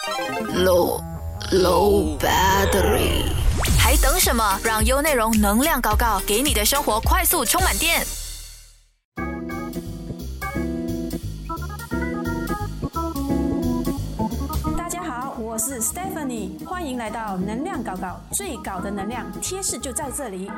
Low low battery，还等什么？让优内容能量高高，给你的生活快速充满电。大家好，我是 Stephanie，欢迎来到能量搞搞，最高的能量贴士就在这里。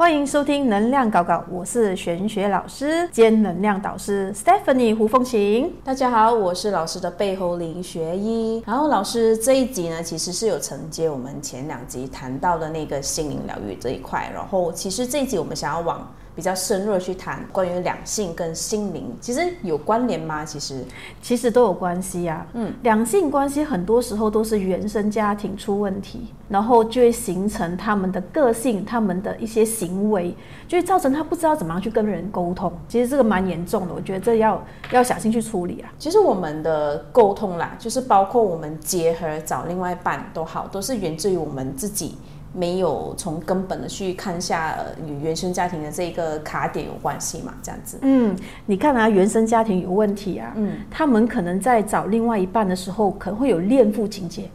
欢迎收听能量搞搞，我是玄学老师兼能量导师 Stephanie 胡凤琴。大家好，我是老师的背后林学医。然后老师这一集呢，其实是有承接我们前两集谈到的那个心灵疗愈这一块。然后其实这一集我们想要往比较深入的去谈关于两性跟心灵，其实有关联吗？其实其实都有关系啊。嗯，两性关系很多时候都是原生家庭出问题，然后就会形成他们的个性、他们的一些行为，就会造成他不知道怎么样去跟人沟通。其实这个蛮严重的，我觉得这要要小心去处理啊。其实我们的沟通啦，就是包括我们结合找另外一半都好，都是源自于我们自己。没有从根本的去看下呃与原生家庭的这个卡点有关系嘛？这样子，嗯，你看啊，原生家庭有问题啊，嗯，他们可能在找另外一半的时候，可能会有恋父情节，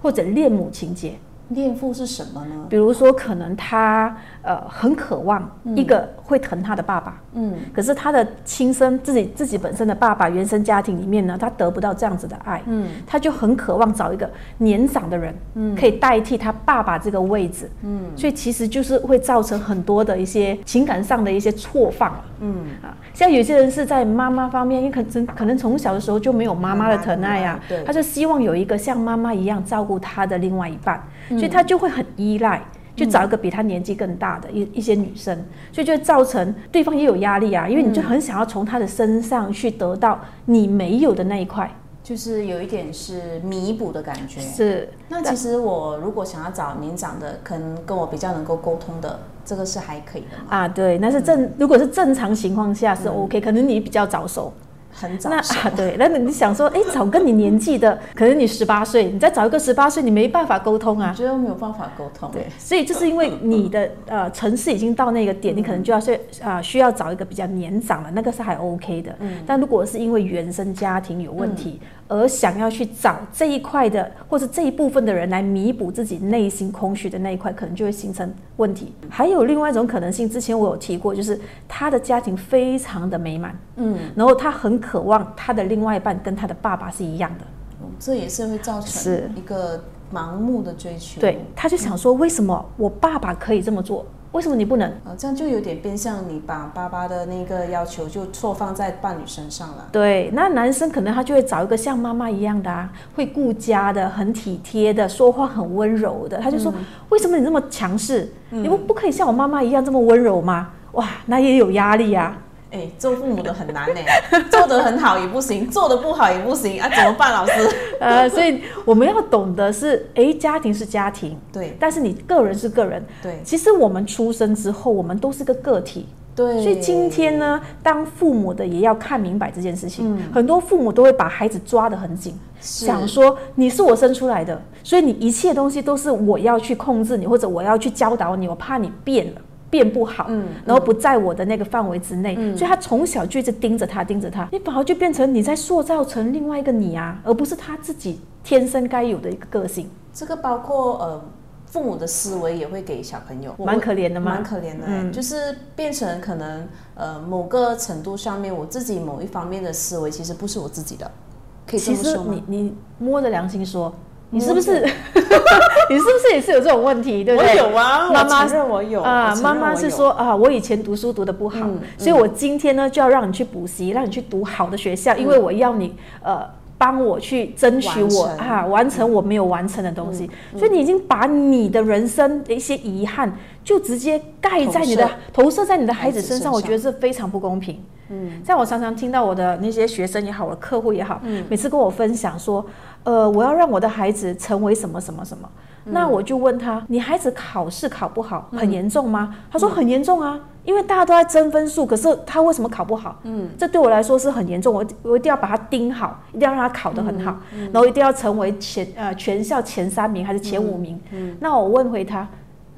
或者恋母情节。恋父是什么呢？比如说，可能他呃很渴望一个会疼他的爸爸，嗯，可是他的亲生自己自己本身的爸爸原生家庭里面呢，他得不到这样子的爱，嗯，他就很渴望找一个年长的人，嗯，可以代替他爸爸这个位置，嗯，所以其实就是会造成很多的一些情感上的一些错放嗯。啊，像有些人是在妈妈方面，因为可能可能从小的时候就没有妈妈的疼爱呀，对，他就希望有一个像妈妈一样照顾他的另外一半。所以他就会很依赖，就找一个比他年纪更大的一一些女生，所以就造成对方也有压力啊，因为你就很想要从他的身上去得到你没有的那一块，就是有一点是弥补的感觉。是。那其实我如果想要找年长的，可能跟我比较能够沟通的，这个是还可以的嘛？啊，对，那是正，如果是正常情况下是 OK，可能你比较早熟。很早那啊对，那你想说，哎，找跟你年纪的，可能你十八岁，你再找一个十八岁，你没办法沟通啊，觉得没有办法沟通。对，所以就是因为你的呃城市已经到那个点，你可能就要去啊需要找一个比较年长的，那个是还 OK 的。嗯。但如果是因为原生家庭有问题，而想要去找这一块的或者这一部分的人来弥补自己内心空虚的那一块，可能就会形成问题。还有另外一种可能性，之前我有提过，就是他的家庭非常的美满，嗯，然后他很渴望他的另外一半跟他的爸爸是一样的，这也是会造成一个盲目的追求。对，他就想说，为什么我爸爸可以这么做？为什么你不能？啊，这样就有点变相，你把爸爸的那个要求就错放在伴侣身上了。对，那男生可能他就会找一个像妈妈一样的啊，会顾家的，很体贴的，说话很温柔的。他就说，为什么你这么强势？你不不可以像我妈妈一样这么温柔吗？哇，那也有压力呀。哎，做父母的很难呢，做得很好也不行，做得不好也不行啊，怎么办，老师？呃，所以我们要懂得是，哎，家庭是家庭，对，但是你个人是个人，对。其实我们出生之后，我们都是个个体，对。所以今天呢，当父母的也要看明白这件事情。很多父母都会把孩子抓得很紧，想说你是我生出来的，所以你一切东西都是我要去控制你，或者我要去教导你，我怕你变了。变不好，嗯，然后不在我的那个范围之内，所以他从小就一直盯着他，盯着他，你反而就变成你在塑造成另外一个你啊，而不是他自己天生该有的一个个性。这个包括呃，父母的思维也会给小朋友，蛮可怜的吗？蛮可怜的，嗯，就是变成可能呃某个程度上面，我自己某一方面的思维其实不是我自己的，可以这么说吗？你你摸着良心说。你是不是？你是不是也是有这种问题？对不对？我有啊，妈妈认我有啊。妈妈是说啊，我以前读书读的不好，所以我今天呢就要让你去补习，让你去读好的学校，因为我要你呃帮我去争取我啊完成我没有完成的东西。所以你已经把你的人生的一些遗憾就直接盖在你的投射在你的孩子身上，我觉得这非常不公平。嗯，在我常常听到我的那些学生也好，我的客户也好，每次跟我分享说。呃，我要让我的孩子成为什么什么什么，那我就问他，你孩子考试考不好很严重吗？他说很严重啊，因为大家都在争分数，可是他为什么考不好？嗯，这对我来说是很严重，我我一定要把他盯好，一定要让他考得很好，然后一定要成为前呃全校前三名还是前五名。嗯，那我问回他，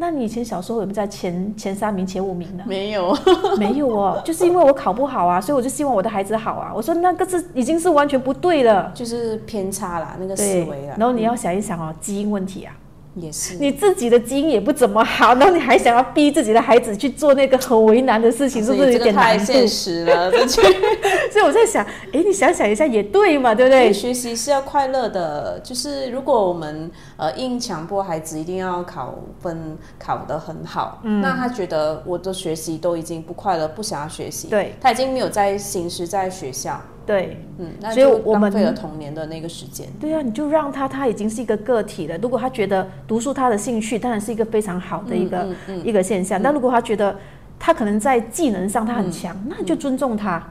那你以前小时候有没有在前前三名、前五名呢？没有，没有哦，就是因为我考不好啊，所以我就希望我的孩子好啊。我说那个是已经是完全不对了，就是偏差啦，那个思维啦。然后你要想一想哦，基因问题啊，也是，你自己的基因也不怎么好，然后你还想要逼自己的孩子去做那个很为难的事情，是不是有点难度？太现实了，这句。所以我在想，哎，你想想一下也对嘛，对不对？对，学习是要快乐的。就是如果我们呃硬强迫孩子一定要考分考得很好，嗯那他觉得我的学习都已经不快乐，不想要学习，对他已经没有在心思在学校，对嗯，那所以就我们浪费了童年的那个时间。对啊，你就让他，他已经是一个个体了。如果他觉得读书他的兴趣，当然是一个非常好的一个、嗯嗯一个现象。但如果他觉得他可能在技能上他很强，嗯那你就尊重他。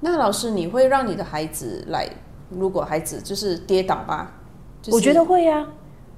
那老师，你会让你的孩子来？如果孩子就是跌倒吧，就是、我觉得会啊，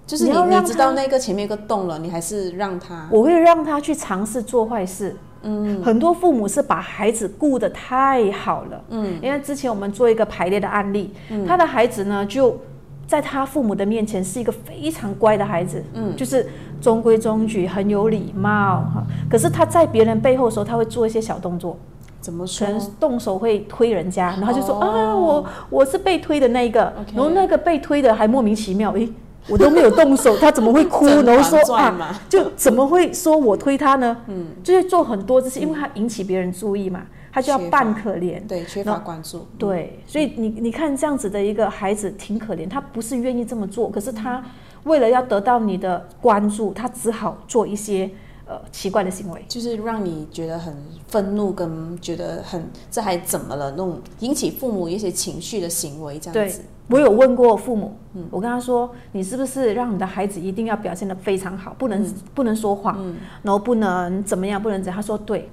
就是你你知道那个前面一个洞了，你还是让他我会让他去尝试做坏事。嗯，很多父母是把孩子顾得太好了。嗯，因为之前我们做一个排列的案例，他的孩子呢就在他父母的面前是一个非常乖的孩子，嗯，就是中规中矩，很有礼貌哈。可是他在别人背后的时候，他会做一些小动作，怎么可说？能动手会推人家，然后就说、哦啊，我我是被推的那一个。然后那个被推的还莫名其妙，诶，我都没有动手，他怎么会哭？然后说啊嘛，就怎么会说我推他呢？嗯，就是做很多，就是因为他引起别人注意嘛，他就要扮可怜。对，缺乏关注。对，所以你你看这样子的一个孩子挺可怜，他不是愿意这么做，可是他为了要得到你的关注，他只好做一些呃奇怪的行为。就是让你觉得很愤怒，跟觉得很这还怎么了那种引起父母一些情绪的行为，这样对子。我有问过父母，嗯我跟他说，你是不是让你的孩子一定要表现得非常好，不能、不能说谎，然后不能怎么样，不能怎样？他说对。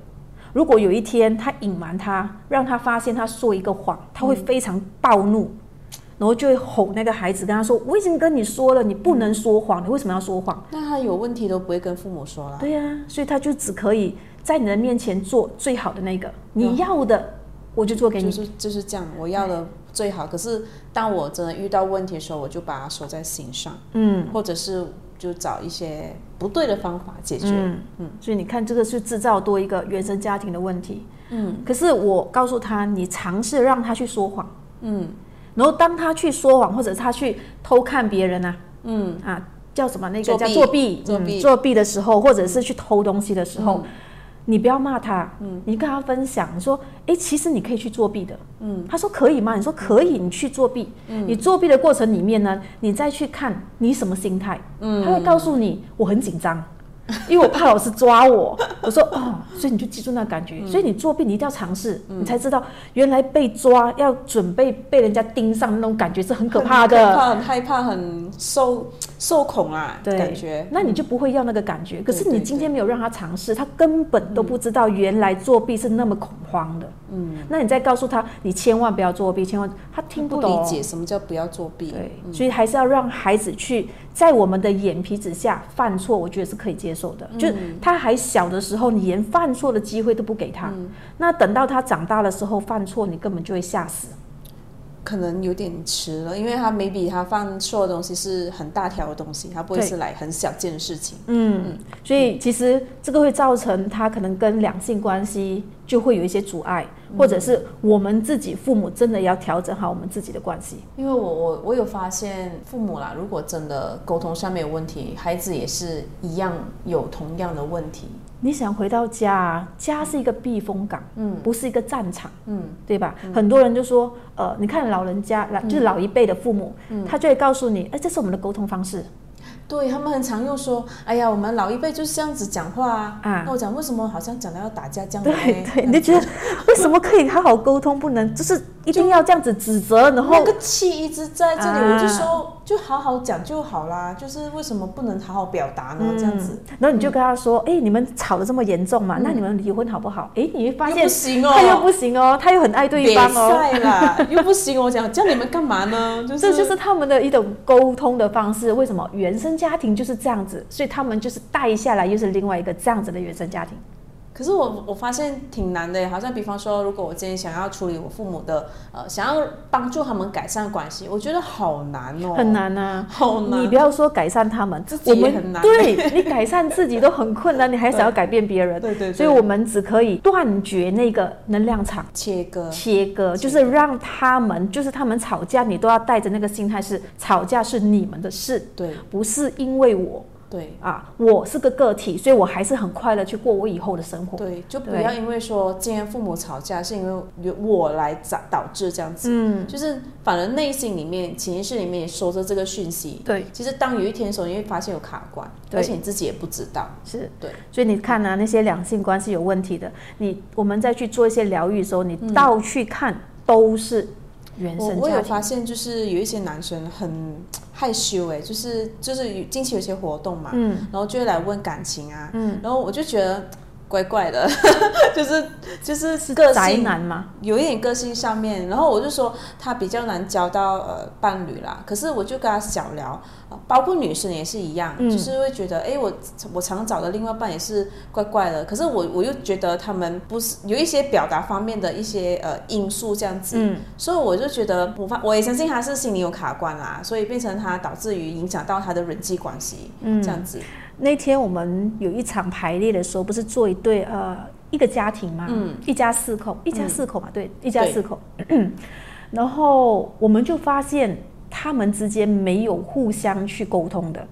如果有一天他隐瞒他，让他发现他说一个谎，他会非常暴怒，然后就会吼那个孩子，跟他说：“我已经跟你说了，你不能说谎，你为什么要说谎那他有问题都不会跟父母说？”了。对呀、所以他就只可以在你的面前做最好的那个，你要的我就做给你。就是就是这样，我要的最好。可是当我真的遇到问题的时候，我就把它锁在心上，嗯。或者是就找一些不对的方法解决。嗯嗯，所以你看，这个是制造多一个原生家庭的问题。嗯，可是我告诉他，你尝试让他去说谎。嗯，然后当他去说谎，或者他去偷看别人啊，嗯啊，叫什么那个叫作弊，作弊嗯作弊的时候，或者是去偷东西的时候。你不要骂他，嗯，你跟他分享，你说，哎，其实你可以去作弊的，嗯，他说可以吗？你说可以，你去作弊，嗯，你作弊的过程里面呢，你再去看你什么心态，嗯，他会告诉你，我很紧张，因为我怕老师抓我。我说哦，所以你就记住那感觉。所以你作弊，你一定要尝试，你才知道原来被抓要准备被人家盯上那种感觉是很可怕很的。怕、很害怕、很受受恐啊，对，感觉。那你就不会要那个感觉。可是你今天没有让他尝试，他根本都不知道原来作弊是那么恐慌的。嗯，那你再告诉他，你千万不要作弊，千万他听不懂。理解什么叫不要作弊。对，所以还是要让孩子去在我们的眼皮子下犯错，我觉得是可以接受的。就是他还小的时候，你连犯错的机会都不给他，那等到他长大的时候犯错，你根本就会吓死。可能有点迟了，因为他 maybe 他放错的东西是很大条的东西，他不会是来很小件的事情。嗯，所以其实这个会造成他可能跟两性关系就会有一些阻碍，或者是我们自己父母真的要调整好我们自己的关系。因为我我我有发现父母啦，如果真的沟通上面有问题，孩子也是一样有同样的问题。你想回到家，家是一个避风港，嗯，不是一个战场，嗯，对吧？很多人就说，呃，你看老人家，老就是老一辈的父母，他就会告诉你，哎，这是我们的沟通方式，对他们很常用说，哎呀，我们老一辈就是这样子讲话啊。啊那我讲为什么好像讲到要打架这样的对？对，你就觉得为什么可以好好沟通，不能就是一定要这样子指责，然后那个气一直在这里，啊我就说就好好讲就好啦，就是为什么不能好好表达呢？这样子嗯，然后你就跟他说，哎、你们吵得这么严重嘛，那你们离婚好不好？哎，你会发又现不行哦，他又不行哦，他又很爱对方哦。又不行。我讲叫你们干嘛呢？就是这就是他们的一种沟通的方式。为什么原生家庭就是这样子？所以他们就是带下来，又是另外一个这样子的原生家庭。可是我我发现挺难的，好像比方说，如果我今天想要处理我父母的，呃，想要帮助他们改善关系，我觉得好难哦，很，难啊。好难。你不要说改善他们，自己也很难对 你改善自己都很困难，你还想要改变别人？对对对所以我们只可以断绝那个能量场。切割，切割就是让他们，就是他们吵架，你都要带着那个心态是吵架是你们的事，对不是因为我对。啊，我是个个体，所以我还是很快乐去过我以后的生活。对，就不要因为说今天父母吵架是因为由我来导导致这样子，嗯，就是反而内心里面、潜意识里面也收着这个讯息。对，其实当有一天的时候，你会发现有卡关，而且你自己也不知道。是。对，所以你看啊，那些两性关系有问题的，你我们再去做一些疗愈的时候，你倒去看都是原我我有。发现，就是有一些男生很害羞，哎，就是就是近期有些活动嘛，嗯然后就会来问感情啊，嗯，然后我就觉得怪怪的，就是就是个宅性男吗？有一点个性上面，然后我就说他比较难交到呃伴侣啦。可是我就跟他小聊，呃包括女生也是一样，嗯就是会觉得，哎，我我常找的另外一半也是怪怪的。可是我我又觉得他们不是有一些表达方面的一些呃因素这样子，嗯，所以我就觉得我发我也相信他是心里有卡关啦，所以变成他导致于影响到他的人际关系，嗯这样子，那天我们有一场排列的时候，不是做一对呃一个家庭嘛，嗯，一家四口，一家四口嘛，对，一家四口。然后我们就发现他们之间没有互相去沟通的，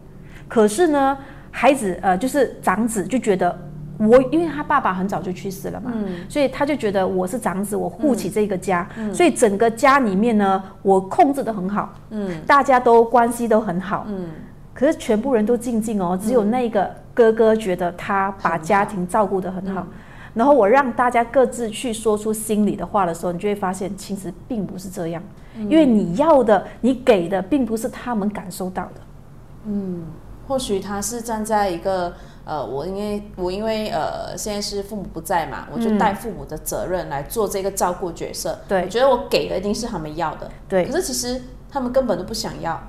可是呢，孩子呃就是长子就觉得我，因为他爸爸很早就去世了嘛，嗯。所以他就觉得我是长子，我护起这个家，所以整个家里面呢，我控制的很好，嗯。大家都关系都很好，嗯，可是全部人都静静哦，只有那个哥哥觉得他把家庭照顾得很好。然后我让大家各自去说出心里的话的时候，你就会发现其实并不是这样，因为你要的、你给的，并不是他们感受到的。嗯或许他是站在一个呃，我因为我因为呃现在是父母不在嘛，我就嗯带父母的责任来做这个照顾角色。对。我觉得我给的一定是他们要的，对。可，是其实他们根本都不想要，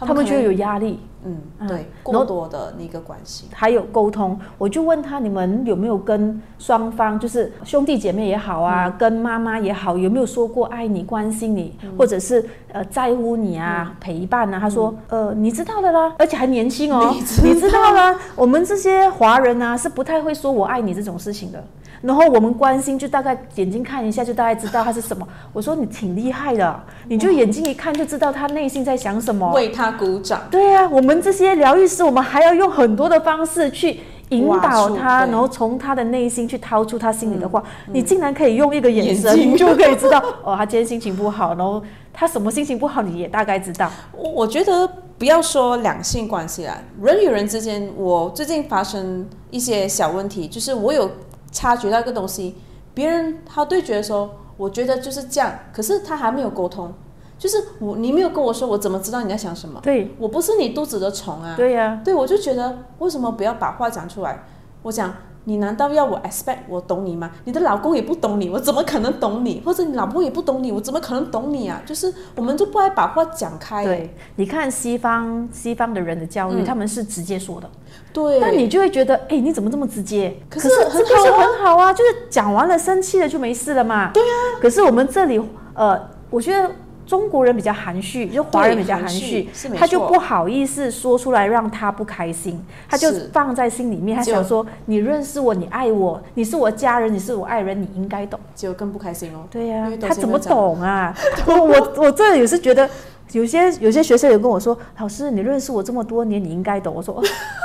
他们觉得有压力，嗯嗯。对过多的那个关系。还有沟通，我就问他，你们有没有跟双方，就是兄弟姐妹也好啊，跟妈妈也好，有没有说过爱你、关心你，或者是呃在乎你啊、陪伴啊？他说，呃，你知道的啦，而且还年轻哦，你知道啦，我们这些华人啊是不太会说我爱你这种事情的。然后我们关心，就大概眼睛看一下，就大概知道他是什么。我说你挺厉害的，你就眼睛一看就知道他内心在想什么。为他鼓掌，对啊、我们这些疗愈师，我们还要用很多的方式去引导他，然后从他的内心去掏出他心里的话。你竟然可以用一个眼眼神，睛你就可以知道哦，他今天心情不好，然后他什么心情不好，你也大概知道。我我觉得不要说两性关系啦，人与人之间，我最近发生一些小问题，就是我有察觉到一个东西，别人他对觉得说，我觉得就是这样，可是他还没有沟通，就是我你没有跟我说，我怎么知道你在想什么？对我不是你肚子的虫啊，对呀、对，我就觉得为什么不要把话讲出来？我讲，你难道要我 expect 我懂你吗？你的老公也不懂你，我怎么可能懂你？或者你老婆也不懂你，我怎么可能懂你啊？就是我们就不爱把话讲开。对，你看西方西方的人的教育，嗯他们是直接说的，对，但你就会觉得，哎，你怎么这么直接？可是这个是很好啊很好啊，就是讲完了生气了就没事了嘛。对啊。可是我们这里，呃，我觉得中国人比较含蓄，就华人比较含蓄他就不好意思说出来让他不开心，他就放在心里面，他想说你认识我，你爱我，你是我家人，你是我爱人，你应该懂。就更不开心哦。对呀、他怎么懂啊？我我我这也是觉得。有些有些学生有跟我说，老师，你认识我这么多年，你应该懂。我说、哦、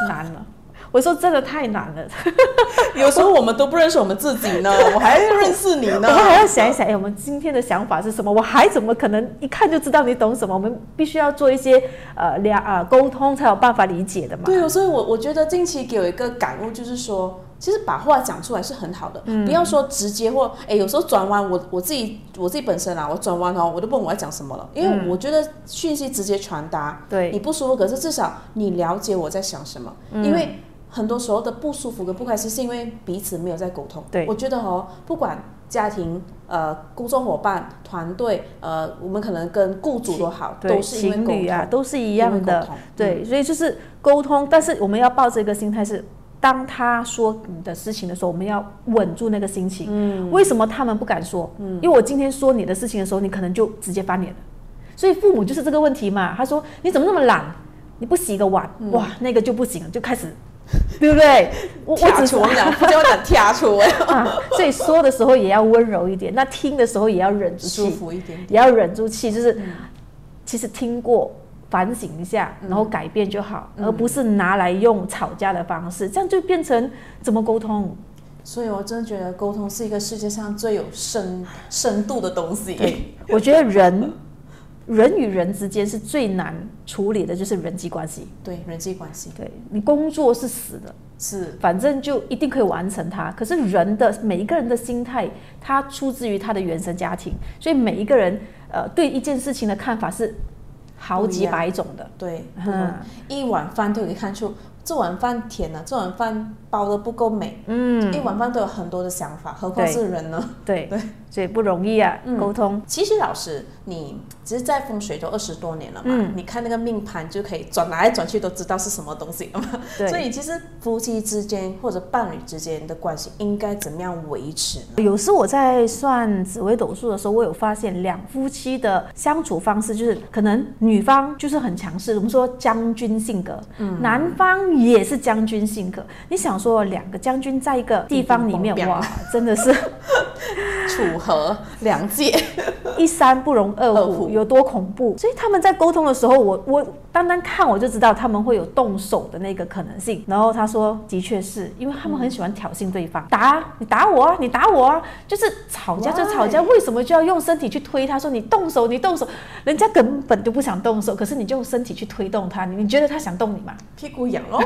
难了，我说真的太难了。有时候我们都不认识我们自己呢，我还认识你呢我们。还要想一想，哎，我们今天的想法是什么？我还怎么可能一看就知道你懂什么？我们必须要做一些呃聊啊沟通，才有办法理解的嘛。对，所以我我觉得近期给我一个感悟，就是说，其实把话讲出来是很好的，嗯不要说直接或哎，有时候转弯，我我自己我自己本身啊，我转弯哦，我都不懂我要讲什么了，因为我觉得讯息直接传达，嗯对你不舒服，可是至少你了解我在想什么，嗯因为很多时候的不舒服跟不开心是因为彼此没有在沟通。对我觉得哦，不管家庭、呃，工作伙伴、团队，呃，我们可能跟雇主都好，都是因为沟通情侣啊，都是一样的。对，所以就是沟通，但是我们要抱着一个心态是。当他说你的事情的时候，我们要稳住那个心情。嗯，为什么他们不敢说？嗯，因为我今天说你的事情的时候，你可能就直接翻脸了。所以父母就是这个问题嘛。他说你怎么那么懒？你不洗个碗，哇，那个就不行，就开始。对不对？我我只是 我讲，不叫讲跳出哎。所以说的时候也要温柔一点，那听的时候也要忍住气，舒服一点，也要忍住气，就是其实听过，反省一下，然后改变就好，而不是拿来用吵架的方式，这样就变成怎么沟通？所以我真的觉得沟通是一个世界上最有深深度的东西。我觉得人。人与人之间是最难处理的，就是人际关系。对，人际关系。对你工作是死的，是，反正就一定可以完成它。可是人的每一个人的心态，他出自于他的原生家庭，所以每一个人呃对一件事情的看法是好几百种的。对，一碗饭都可以看出这碗饭甜了，这碗饭包的不够美。嗯，一碗饭都有很多的想法，何况是人呢？对 对。所以不容易啊，沟通。其实老师，你其实，在风水都二十多年了嘛，你看那个命盘就可以转来转去，都知道是什么东西了嘛。对。所以其实夫妻之间或者伴侣之间的关系应该怎么样维持？有时我在算紫微斗数的时候，我有发现两夫妻的相处方式，就是可能女方就是很强势，我们说将军性格，嗯，男方也是将军性格。你想说两个将军在一个地方里面，哇，真的是 处。和两界，一山不容二虎，有多恐怖？所以他们在沟通的时候，我我单单看我就知道他们会有动手的那个可能性。然后他说，的确是因为他们很喜欢挑衅对方，打你打我啊，你打我啊，就是吵架就吵架，为什么就要用身体去推？他说你动手，你动手，人家根本就不想动手，可是你就用身体去推动他，你觉得他想动你吗？屁股痒喽。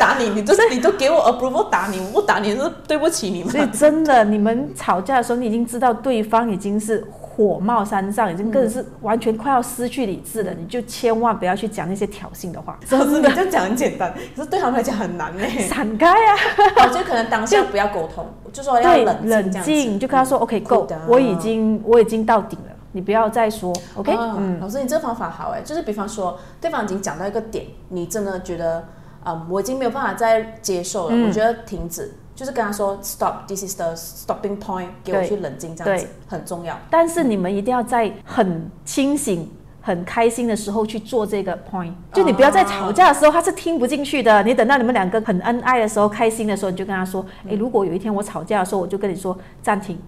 打你，你就是你都给我 approve 打你，我不打你是对不起你们。所以真的，你们吵架的时候，你已经知道对方已经是火冒三丈，已经更是完全快要失去理智了，你就千万不要去讲那些挑衅的话。真的，就讲很简单，可是对他们来讲很难呢。闪开啊！就可能当下不要沟通，就说要冷冷静，就跟他说 OK 够，我已经我已经到顶了，你不要再说 OK。嗯，老师，你这个方法好哎，就是比方说对方已经讲到一个点，你真的觉得。啊，我已经没有办法再接受了。我觉得停止，就是跟他说 stop，this is the stopping point，给我去冷静，这样子很重要。但是你们一定要在很清醒、很开心的时候去做这个 point，就你不要在吵架的时候，他是听不进去的。你等到你们两个很恩爱的时候、开心的时候，你就跟他说：，诶，如果有一天我吵架的时候，我就跟你说暂停，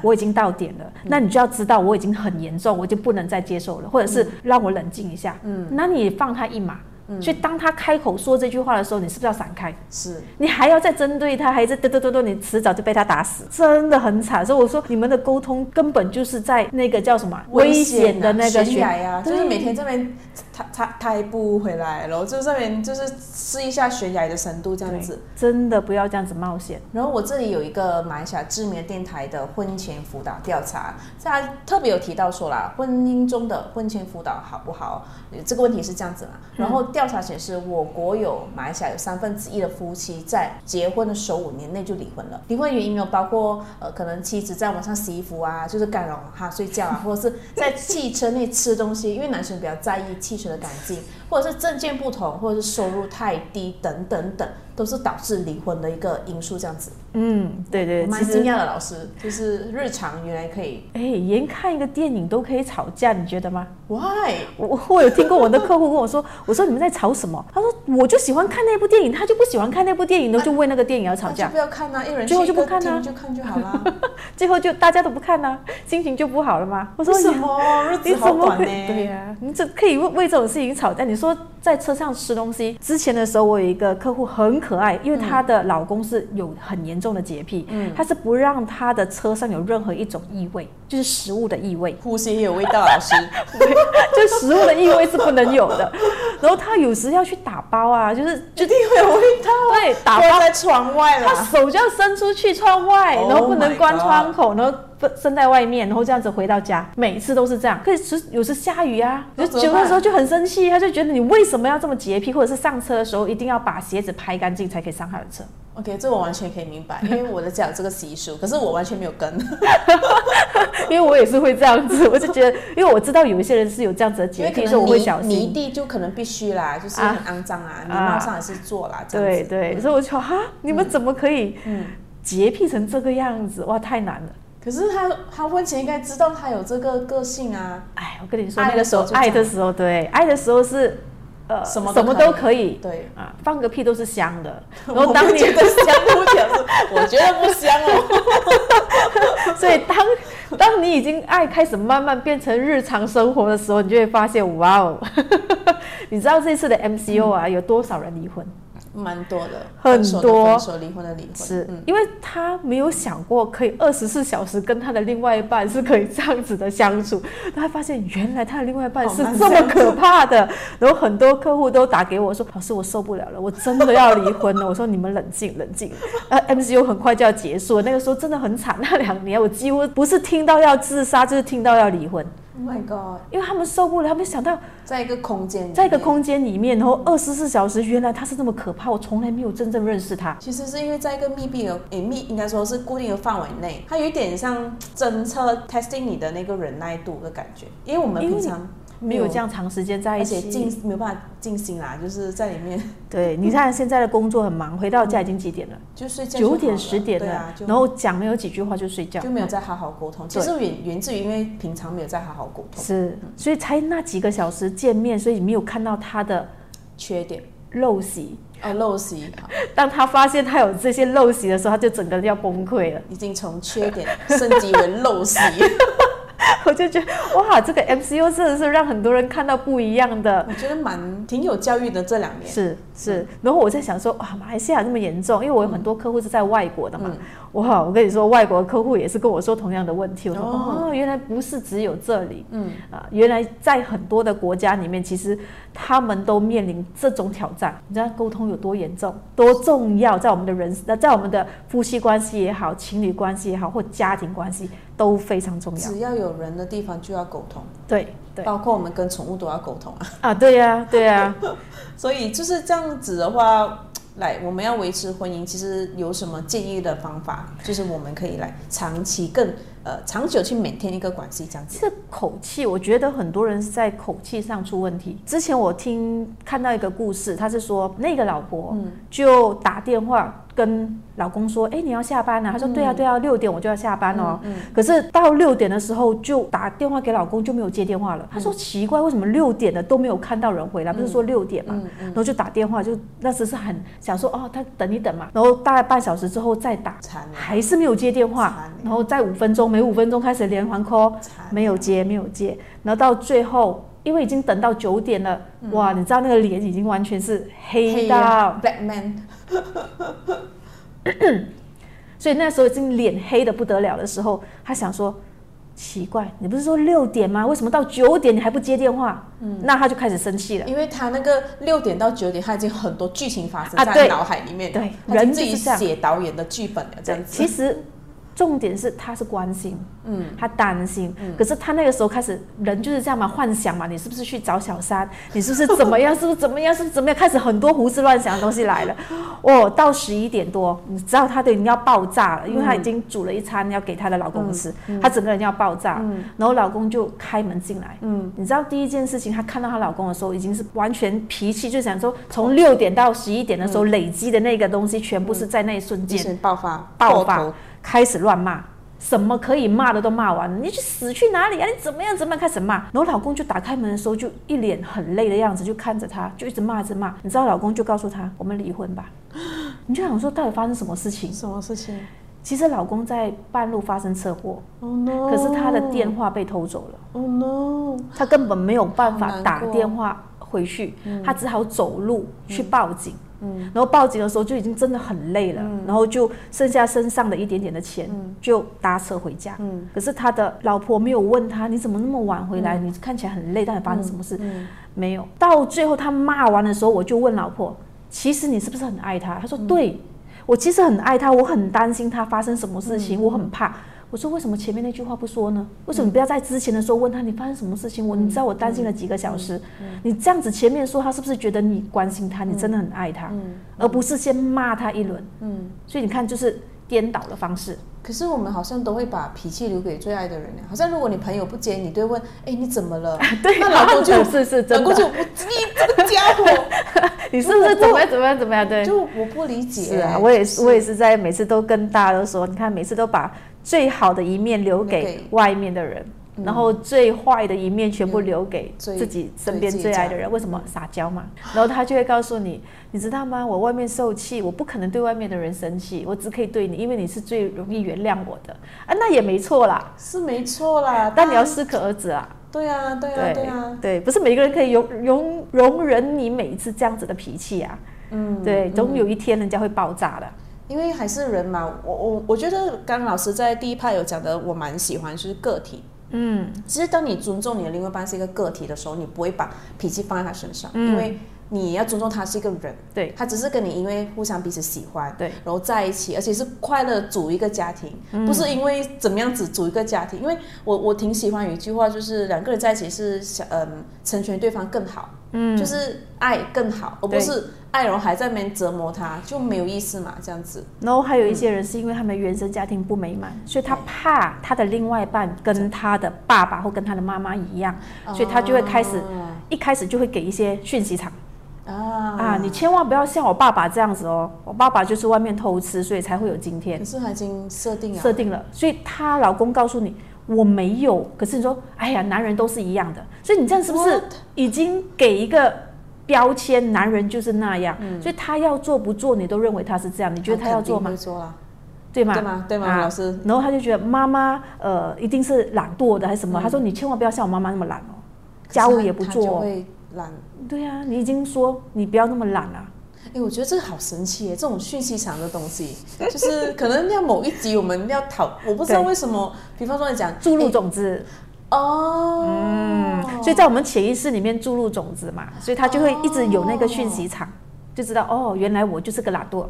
我已经到点了，那你就要知道我已经很严重，我就不能再接受了，或者是让我冷静一下。嗯，那你放他一马。所以当他开口说这句话的时候，你是不是要闪开？是，你还要再针对他，还是嘚嘚嘚嘚，你迟早就被他打死，真的很惨。所以我说，你们的沟通根本就是在那个叫什么危险的那个悬崖呀，就是每天这边。他他他一步回来，然后就这边就是试一下悬崖的深度这样子，真的不要这样子冒险。然后我这里有一个马来西亚知名电台的婚前辅导调查，他特别有提到说啦，婚姻中的婚前辅导好不好？这个问题是这样子嘛？然后调查显示，我国有马来西亚有三分之一的夫妻在结婚的首五年内就离婚了。离婚原因有包括呃，可能妻子在晚上洗衣服啊，就是干扰他睡觉啊，或者是在汽车内吃东西，因为男生比较在意汽车。的干净，或者是证件不同，或者是收入太低，等等等。都是导致离婚的一个因素，这样子。嗯，对对，蛮惊讶的，老师，就是日常原来可以，哎，连看一个电影都可以吵架，你觉得吗？Why？我我有听过我的客户跟我说，我说你们在吵什么？他说我就喜欢看那部电影，他就不喜欢看那部电影，都就为那个电影而吵架。不要看啊，一人最后就不看啊，就看就好了。最后就大家都不看呢，心情就不好了吗？我说什么？日子好短呢？对呀，你这可以为为这种事情吵架？你说在车上吃东西之前的时候，我有一个客户很可爱，因为她。的老公是有很严重的洁癖，嗯，他是不让他的车上有任何一种异味，就是食物的异味，呼吸也有味道，老师，对，就食物的异味是不能有的。然后他有时要去打包啊，就是一定会有味道，对，打包。在窗外了，他手就要伸出去窗外，然后不能关窗口，然后伸在外面，然后这样子回到家，每次都是这样。可是有时下雨啊，就久的时候就很生气，他就觉得你为什么要这么洁癖，或者是上车的时候一定要把鞋子拍干净才可以上他的车。OK，这我完全可以明白，因为我的家有这个习俗，可是我完全没有跟。因为我也是会这样子，我就觉得，因为我知道有一些人是有这样子的洁癖，所以我会小心。泥地就可能必须啦，就是很肮脏啊，礼貌上也是做啦。对对，所以我就哈，你们怎么可以洁癖成这个样子？哇，太难了。可是他他婚前应该知道他有这个个性啊。哎，我跟你说，那个时候爱的时候，对，爱的时候是。呃，什么什么都可以，对啊，放个屁都是香的。然后当你觉得香，不香，我觉得不香哦。所以当当你已经爱开始慢慢变成日常生活的时候，你就会发现，哇哦，你知道这次的 MCO 啊，有多少人离婚？蛮多的，很多离婚的离婚是因为他没有想过可以二十四小时跟他的另外一半是可以这样子的相处，他发现原来他的另外一半是这么可怕的。然后很多客户都打给我说：“老师，我受不了了，我真的要离婚了。”我说：“你们冷静冷静。”呃，MCU 很快就要结束，那个时候真的很惨，那两年我几乎不是听到要自杀，就是听到要离婚。Oh my god！因为他们受不了，他们想到在一个空间，在一个空间里面，然后二十四小时，原来他是这么可怕，我从来没有真正认识他。其实是因为在一个密闭的、诶密，应该说是固定的范围内，它有一点像侦测 testing 你的那个忍耐度的感觉，因为我们平常。没有这样长时间在一起，而且静没有办法进行啦，就是在里面。对，你看现在的工作很忙，回到家已经几点了？就睡觉。九点十点了，然后讲没有几句话就睡觉，就没有再好好沟通。其实源源自于因为平常没有再好好沟通，是，所以才那几个小时见面，所以没有看到他的缺点陋习 哦，陋习。当他发现他有这些陋习的时候，他就整个要崩溃了，已经从缺点升级为陋习。我就觉得哇，这个 MCU 真的是让很多人看到不一样的。我觉得蛮挺有教育的这两年。是是，然后我在想说哇，马来西亚这么严重，因为我有很多客户是在外国的嘛。哇，我跟你说，外国客户也是跟我说同样的问题。我说哦，原来不是只有这里。嗯啊，原来在很多的国家里面，其实他们都面临这种挑战。你知道沟通有多严重、多重要？在我们的人，那在我们的夫妻关系也好、情侣关系也好，或家庭关系都非常重要。只要有人的地方就要沟通。对对，包括我们跟宠物都要沟通啊。啊，对呀对呀。所以就是这样子的话。来，我们要维持婚姻，其实有什么建议的方法？就是我们可以来长期更呃长久去每天一个关系这样子。这口气，我觉得很多人是在口气上出问题。之前我听看到一个故事，他是说那个老婆就打电话。跟老公说，哎，你要下班了？他说，对啊，对啊，六点我就要下班哦。可是到六点的时候，就打电话给老公，就没有接电话了。他说奇怪，为什么六点了都没有看到人回来？不是说六点嘛？然后就打电话，就那时是很想说，哦，他等一等嘛。然后大概半小时之后再打，还是没有接电话。然后再五分钟，每五分钟开始连环 call，没有接，没有接。然后到最后，因为已经等到九点了，哇，你知道那个脸已经完全是黑到。所以那时候已经脸黑的不得了的时候，他想说：奇怪，你不是说六点吗？为什么到九点你还不接电话？嗯，那他就开始生气了，因为他那个六点到九点，他已经很多剧情发生在脑海里面，对，人自己写导演的剧本了，这样子。其实。重点是他是关心，嗯，他担心，可是他那个时候开始人就是这样嘛，幻想嘛，你是不是去找小三？你是不是怎么样？是不是怎么样？是不是怎么样？开始很多胡思乱想的东西来了。哦，到十一点多，你知道他都已经要爆炸了，因为他已经煮了一餐要给她的老公吃，他整个人要爆炸。然后老公就开门进来，嗯，你知道第一件事情，她看到她老公的时候，已经是完全脾气就想说，从六点到十一点的时候累积的那个东西，全部是在那一瞬间爆发，爆发。开始乱骂，什么可以骂的都骂完了。你去死去哪里啊？你怎么样？怎么样？开始骂。然后老公就打开门的时候，就一脸很累的样子，就看着他，就一直骂，一直骂。你知道，老公就告诉他：“我们离婚吧。”你就想说，到底发生什么事情？什么事情？其实老公在半路发生车祸，Oh no！可是他的电话被偷走了，Oh no！他根本没有办法打电话回去，他只好走路去报警。然后报警的时候就已经真的很累了，然后就剩下身上的一点点的钱，就搭车回家。可是他的老婆没有问他你怎么那么晚回来，你看起来很累，到底发生什么事？没有。到最后他骂完的时候，我就问老婆，其实你是不是很爱他？他说对，我其实很爱他，我很担心他发生什么事情，我很怕。我说为什么前面那句话不说呢？为什么不要在之前的时候问他你发生什么事情？我你知道我担心了几个小时，你这样子前面说他是不是觉得你关心他，你真的很爱他，而不是先骂他一轮？嗯，所以你看就是颠倒的方式。可是我们好像都会把脾气留给最爱的人呢。好像如果你朋友不接你，都会问：哎，你怎么了？对，那老公 就是是真老公就你这个家伙，你是不是怎么样怎么样怎么样？对，就我不理解。是啊，我也是，我也是在每次都跟大家都说，你看每次都把最好的一面留给外面的人。然后最坏的一面全部留给自己身边最爱的人，为什么撒娇嘛？然后他就会告诉你，你知道吗？我外面受气，我不可能对外面的人生气，我只可以对你，因为你是最容易原谅我的啊，那也没错啦，是没错啦，但你要适可而止啊。对啊，对啊，对啊，对，不是每个人可以容容容忍你每一次这样子的脾气啊。嗯，对，总有一天人家会爆炸的。因为还是人嘛，我我我觉得刚刚老师在第一派有讲的，我蛮喜欢，就是个体。嗯，其实当你尊重你的另外一半是一个个体的时候，你不会把脾气放在他身上，因为你要尊重他是一个人，对，他只是跟你因为互相彼此喜欢，对，然后在一起，而且是快乐组一个家庭，不是因为怎么样子组一个家庭。因为我我挺喜欢有一句话，就是两个人在一起是想嗯成全对方更好，嗯，就是爱更好，而不是。爱人还在那边折磨他，就没有意思嘛？这样子。然后还有一些人是因为他们原生家庭不美满，所以他怕他的另外一半跟他的爸爸或跟他的妈妈一样，所以他就会开始一开始就会给一些讯息场啊啊！你千万不要像我爸爸这样子哦，我爸爸就是外面偷吃，所以才会有今天。可是他已经设定了，设定了，所以她老公告诉你我没有，可是你说哎呀，男人都是一样的，所以你这样是不是已经给一个？标签，男人就是那样，所以他要做不做，你都认为他是这样，你觉得他要做吗？对吗？对吗？对吗？老师，然后他就觉得妈妈呃一定是懒惰的还是什么？他说你千万不要像我妈妈那么懒哦，家务也不做，会懒。对啊，你已经说你不要那么懒了。哎，我觉得这个好神奇耶，这种讯息场的东西，就是可能要某一集我们要讨，我不知道为什么，比方说你讲注入种子。哦，嗯，所以在我们潜意识里面注入种子嘛，所以他就会一直有那个讯息场，就知道哦，原来我就是个懒惰，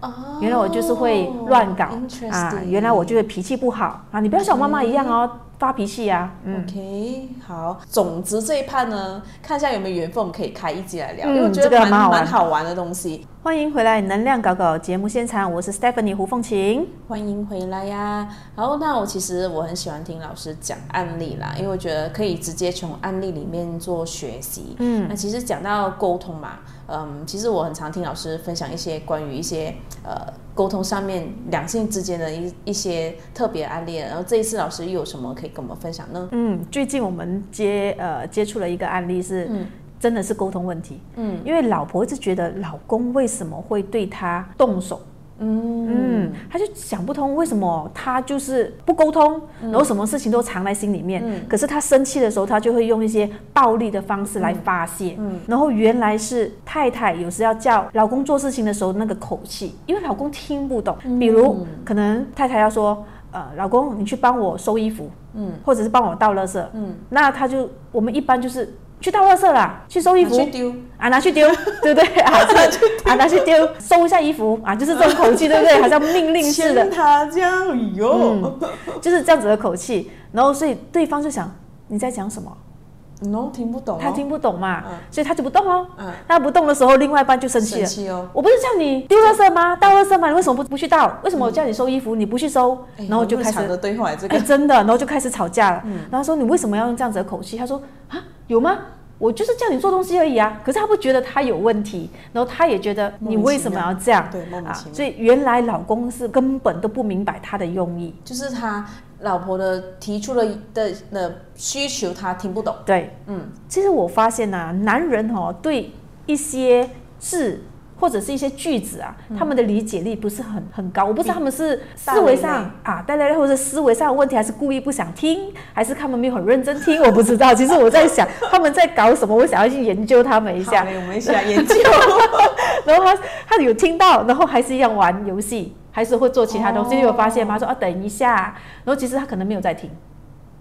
哦，原来我就是会乱搞啊，原来我就是脾气不好啊，你不要像我妈妈一样哦。发脾气呀，OK，好，种子这一趴呢，看一下有没有缘分，我们可以开一集来聊，因为我觉得蛮蛮好玩的东西。欢迎回来，能量搞搞节目现场，我是 Stephanie 胡凤琴，欢迎回来呀。然后那我其实我很喜欢听老师讲案例啦，因为我觉得可以直接从案例里面做学习。嗯，那其实讲到沟通嘛，嗯，其实我很常听老师分享一些关于一些呃。沟通上面两性之间的一一些特别案例，然后这一次老师又有什么可以跟我们分享呢？嗯，最近我们接呃接触了一个案例是，真的是沟通问题。嗯，因为老婆一直觉得老公为什么会对她动手。嗯嗯，他就想不通为什么他就是不沟通，然后什么事情都藏在心里面。可是他生气的时候，他就会用一些暴力的方式来发泄。然后原来是太太有时要叫老公做事情的时候那个口气，因为老公听不懂。比如可能太太要说，呃，老公你去帮我收衣服，嗯，或者是帮我倒垃圾，嗯，那他就我们一般就是。去倒垃圾啦，去收衣服，啊拿去丢，对不对啊？啊拿去丢，收一下衣服啊，就是这种口气，对不对？好像命令似的。他这样哟，就是这样子的口气。然后所以对方就想你在讲什么？no 听不懂，他听不懂嘛，所以他就不动哦。嗯，他不动的时候，另外一半就生气了。生气哦，我不是叫你丢垃圾吗？倒垃圾吗？你为什么不不去倒？为什么我叫你收衣服你不去收？然后就开始对话这个真的，然后就开始吵架了。然后说你为什么要用这样子的口气？他说啊有吗？我就是叫你做东西而已啊，可是他不觉得他有问题，然后他也觉得你为什么要这样？对，莫名其妙。所以原来老公是根本都不明白他的用意，就是他老婆的提出了的的需求，他听不懂。对，嗯，其实我发现呐，男人哦对一些事。或者是一些句子啊，他们的理解力不是很很高。我不知道他们是思维上啊带来，或者思维上的问题，还是故意不想听，还是他们没有很认真听，我不知道。其实我在想 他们在搞什么，我想要去研究他们一下。我们想研究。然后他他有听到，然后还是一样玩游戏，还是会做其他东西。你有发现吗？说啊等一下，然后其实他可能没有在听。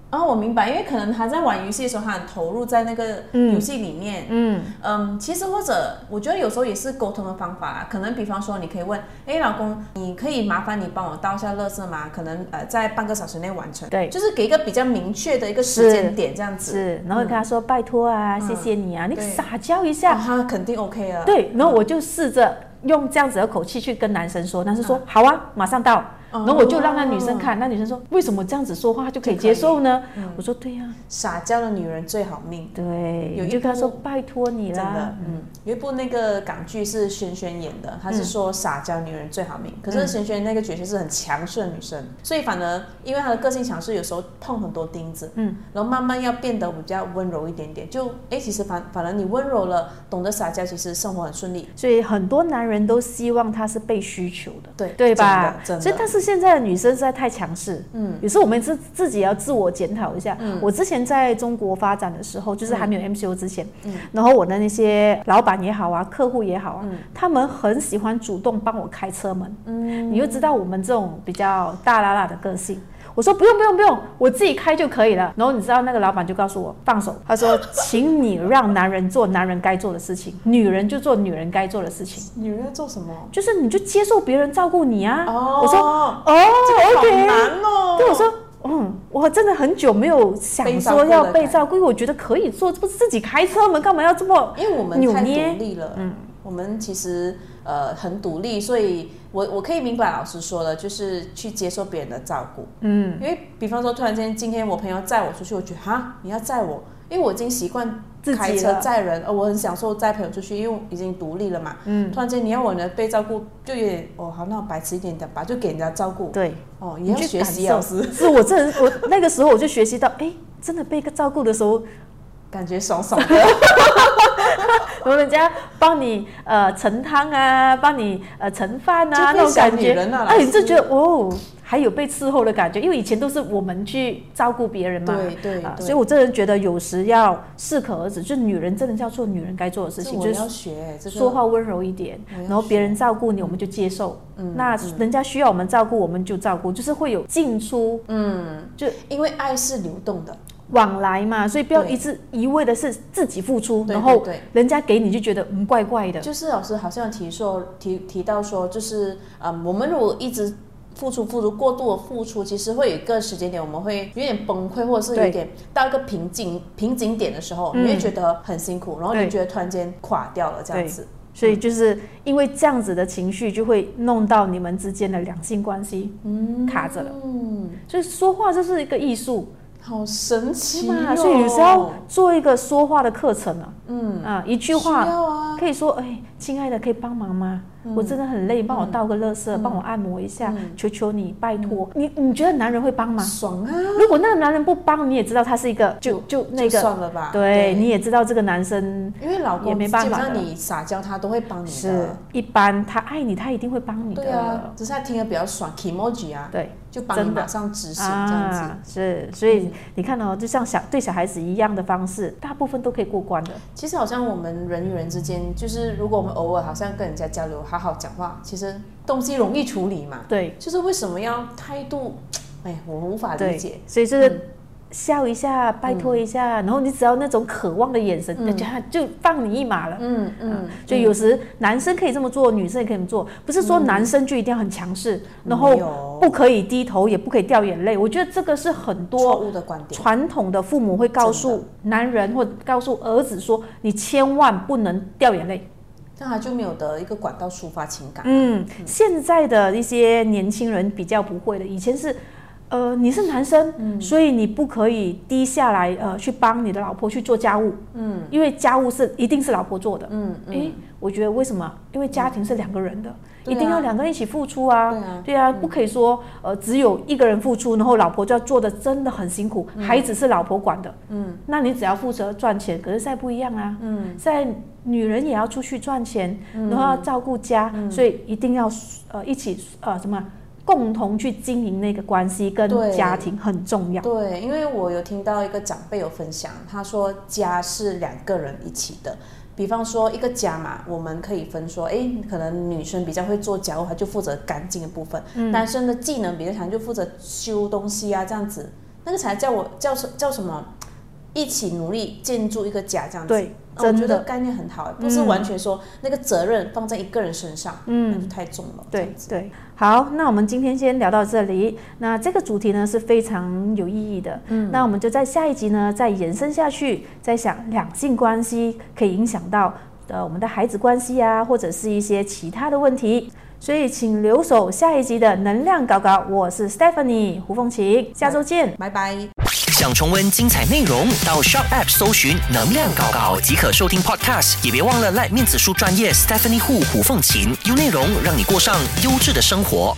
啊，我明白，因为可能他在玩游戏的时候，他很投入在那个游戏里面。嗯，嗯，其实或者我觉得有时候也是沟通的方法啦。可能比方说，你可以问，哎，老公，你可以麻烦你帮我倒一下垃圾吗？可能呃，在半个小时内完成。对就是给一个比较明确的一个时间点，这样子。是，然后跟他说拜托啊，谢谢你啊，你撒娇一啊，下，他肯定 OK 啊。对，然后我就试着用这样子的口气去跟男生说，男生说好啊，马上到。然后我就让那女生看，那女生说为什么这样子说话就可以接受呢？我说对呀、撒娇的女人最好命。对，有一你就跟他说拜托你真的，，嗯，有一部那个港剧是轩轩演的，他是说撒娇女人最好命。可是轩轩那个角色是很强势的女生，所以反而因为她的个性强势，有时候碰很多钉子，嗯，然后慢慢要变得比较温柔一点点。就哎，其实反反而你温柔了，懂得撒娇，其实生活很顺利。所以很多男人都希望她是被需求的。对对吧？真的，真的。所以但是现在的女生实在太强势，嗯，有时候我们自自己也要自我检讨一下。嗯。我之前在中国发展的时候，就是还没有 MCO 之前，嗯。然后我的那些老板也好啊，客户也好啊，他们很喜欢主动帮我开车门，嗯，你就知道我们这种比较大拉拉的个性。我说不用不用不用，我自己开就可以了。然后你知道那个老板就告诉我放手，他说，请你让男人做男人该做的事情，女人就做女人该做的事情。女人要做什么？就是你就接受别人照顾你啊。哦我说哦好，OK。难哦。对，我说，嗯，我真的很久没有想说要被照顾，因为我觉得可以做，这不是自己开车吗？干嘛要这么？因为我们太扭捏独立了，嗯，我们其实呃很独立，所以我我可以明白老师说的，就是去接受别人的照顾，嗯，因为比方说突然间今天我朋友载我出去，我觉得哈你要载我，因为我已经习惯自己开车载人，呃，我很享受载朋友出去，因为已经独立了嘛，嗯，突然间你要我呢被照顾，就有点哦好，那我白痴一点点吧，就给人家照顾，对，哦，也要学习老师，是我真的，我那个时候我就学习到，哎，真的被照顾的时候，感觉爽爽的，然后人家帮你呃盛汤啊，帮你呃盛饭啊，那种感觉，你就师。觉得哦，还有被伺候的感觉，因为以前都是我们去照顾别人嘛，对对啊，所以我真的觉得有时要适可而止，就是女人真的要做女人该做的事情，我就是要学，这个说话温柔一点，然后别人照顾你，我们就接受。嗯那人家需要我们照顾，我们就照顾，就是会有进出嗯，就因为爱是流动的。往来嘛，所以不要一直一味的是自己付出，然后人家给你就觉得嗯怪怪的。就是老师好像提说提提到说，就是嗯，我们如果一直付出付出过度的付出，其实会有一个时间点，我们会有点崩溃，或者是有对。点到一个瓶颈瓶颈点的时候，嗯。你会觉得很辛苦，然后你觉得突然间垮掉了这样子。所以就是因为这样子的情绪，就会弄到你们之间的两性关系卡着了。嗯，所以说话就是一个艺术好神奇是吗？哦！所以有时候做一个说话的课程啊，嗯，啊，一句话啊，可以说，哎，亲爱的，可以帮忙吗？我真的很累，帮我倒个垃圾，帮我按摩一下，求求你，拜托。你你觉得男人会帮吗？爽啊！如果那个男人不帮，你也知道他是一个就就那就个，算了吧，对，你也知道这个男生因为老公也没办法你撒娇他都会帮你是。一般，他爱你，他一定会帮你的对只是他听得比较爽，emoji 啊，对。就帮你马上执行这样子。啊，是，所以你看哦，就像小对小孩子一样的方式，大部分都可以过关的。其实好像我们人与人之间，就是如果我们偶尔好像跟人家交流，好好好讲话，其实东西容易处理嘛。对就是为什么要态度？哎，我无法理解。，所以就是笑一下，拜托一下，然后你只要那种渴望的眼神，嗯人家就放你一马了。嗯嗯，就有时男生可以这么做，女生也可以这么做，不是说男生就一定要很强势，然后不可以低头，也不可以掉眼泪。我觉得这个是很错多。传统的父母会告真诉男人或告诉儿子说，你千万不能掉眼泪。但他就没有的一个管道抒发情感。嗯，现在的一些年轻人比较不会的，以前是。呃，你是男生，嗯所以你不可以低下来，呃，去帮你的老婆去做家务，嗯，因为家务是一定是老婆做的，嗯嗯，诶，我觉得为什么？因为家庭是两个人的，一定要两个人一起付出啊。对啊对啊，不可以说呃只有一个人付出，然后老婆就要做的真的很辛苦，孩子是老婆管的。嗯，那你只要负责赚钱，可是现在不一样啊。嗯，现在女人也要出去赚钱，然后要照顾家，所以一定要呃一起呃什么共同去经营那个关系跟家庭很重要。对，因为我有听到一个长辈有分享，他说家是两个人一起的。比方说一个家嘛，我们可以分说，诶，可能女生比较会做家务，她就负责干净的部分；男生的技能比较强，就负责修东西啊这样子。那个才叫我叫什叫什么？一起努力建筑一个家，这样子。对哦我觉得概念很好，不是完全说那个责任放在一个人身上，嗯，那就太重了。对对，好，那我们今天先聊到这里。那这个主题呢是非常有意义的，嗯，那我们就在下一集呢再延伸下去，再想两性关系可以影响到呃我们的孩子关系啊，或者是一些其他的问题。所以请留守下一集的能量搞搞，我是 Stephanie 胡凤琴，下周见。拜拜。想重温精彩内容，到 Shop App 搜寻“能量搞搞”即可收听 Podcast。也别忘了赖面子书专业 Stephanie Hu 胡凤琴，用内容让你过上优质的生活。